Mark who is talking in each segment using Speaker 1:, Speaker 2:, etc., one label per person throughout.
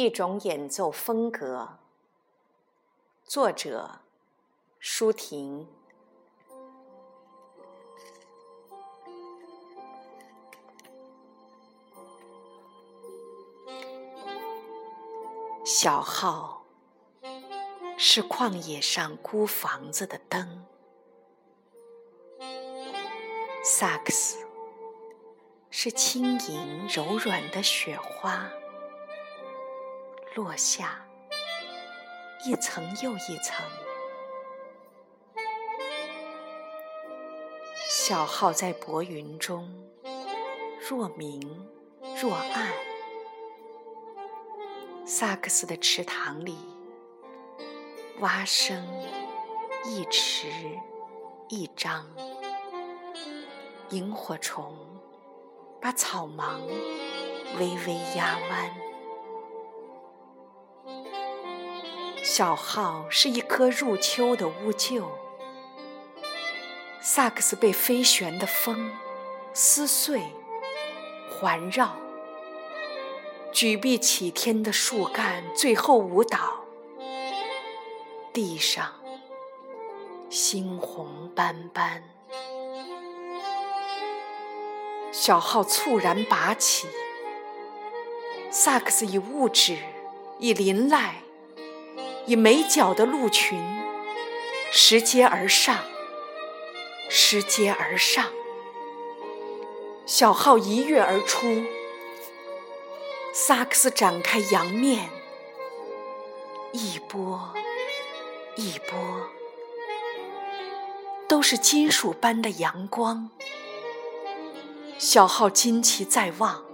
Speaker 1: 一种演奏风格。作者：舒婷。小号是旷野上孤房子的灯，萨克斯是轻盈柔软的雪花。落下一层又一层，小号在薄云中若明若暗。萨克斯的池塘里，蛙声一池一张，萤火虫把草芒微微压弯。小号是一棵入秋的乌桕，萨克斯被飞旋的风撕碎、环绕，举臂起天的树干最后舞蹈，地上猩红斑斑。小号猝然拔起，萨克斯以物质，以林籁。以没脚的鹿群拾阶而上，拾阶而上。小号一跃而出，萨克斯展开阳面，一波一波，都是金属般的阳光。小号旌旗在望，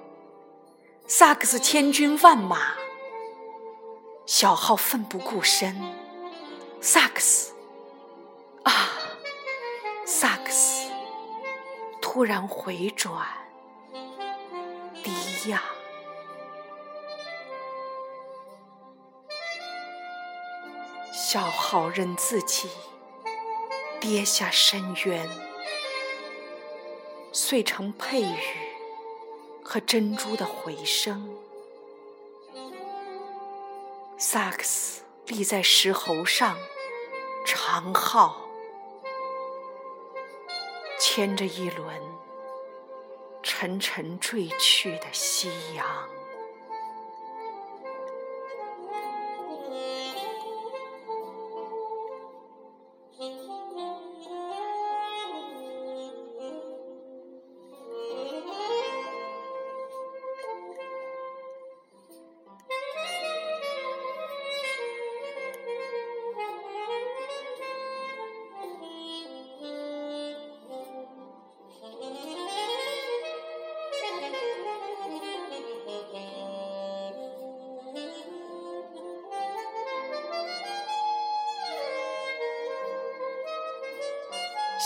Speaker 1: 萨克斯千军万马。小号奋不顾身，萨克斯。啊，萨克斯。突然回转，低呀。小号任自己。跌下深渊，碎成佩玉和珍珠的回声。萨克斯立在石猴上，长号牵着一轮沉沉坠去的夕阳。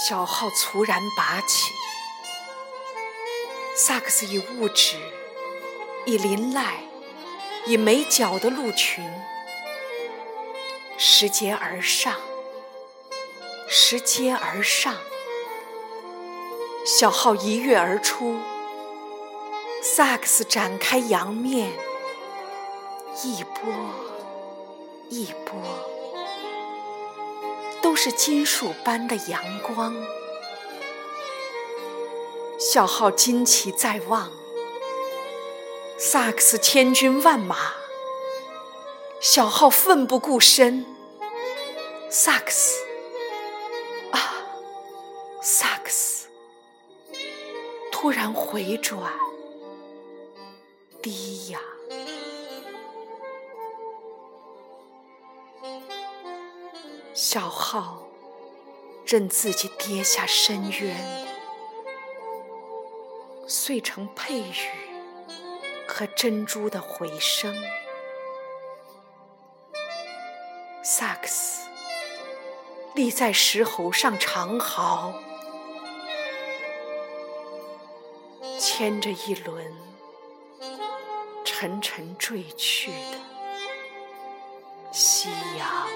Speaker 1: 小号猝然拔起，萨克斯以物质，以林籁，以没脚的鹿群，拾阶而上，拾阶而上。小号一跃而出，萨克斯展开阳面，一波一波。是金属般的阳光。小号旌旗在望，萨克斯千军万马。小号奋不顾身，萨克斯啊，萨克斯突然回转，小号任自己跌下深渊，碎成佩玉和珍珠的回声。萨克斯立在石猴上，长嚎，牵着一轮沉沉坠去的夕阳。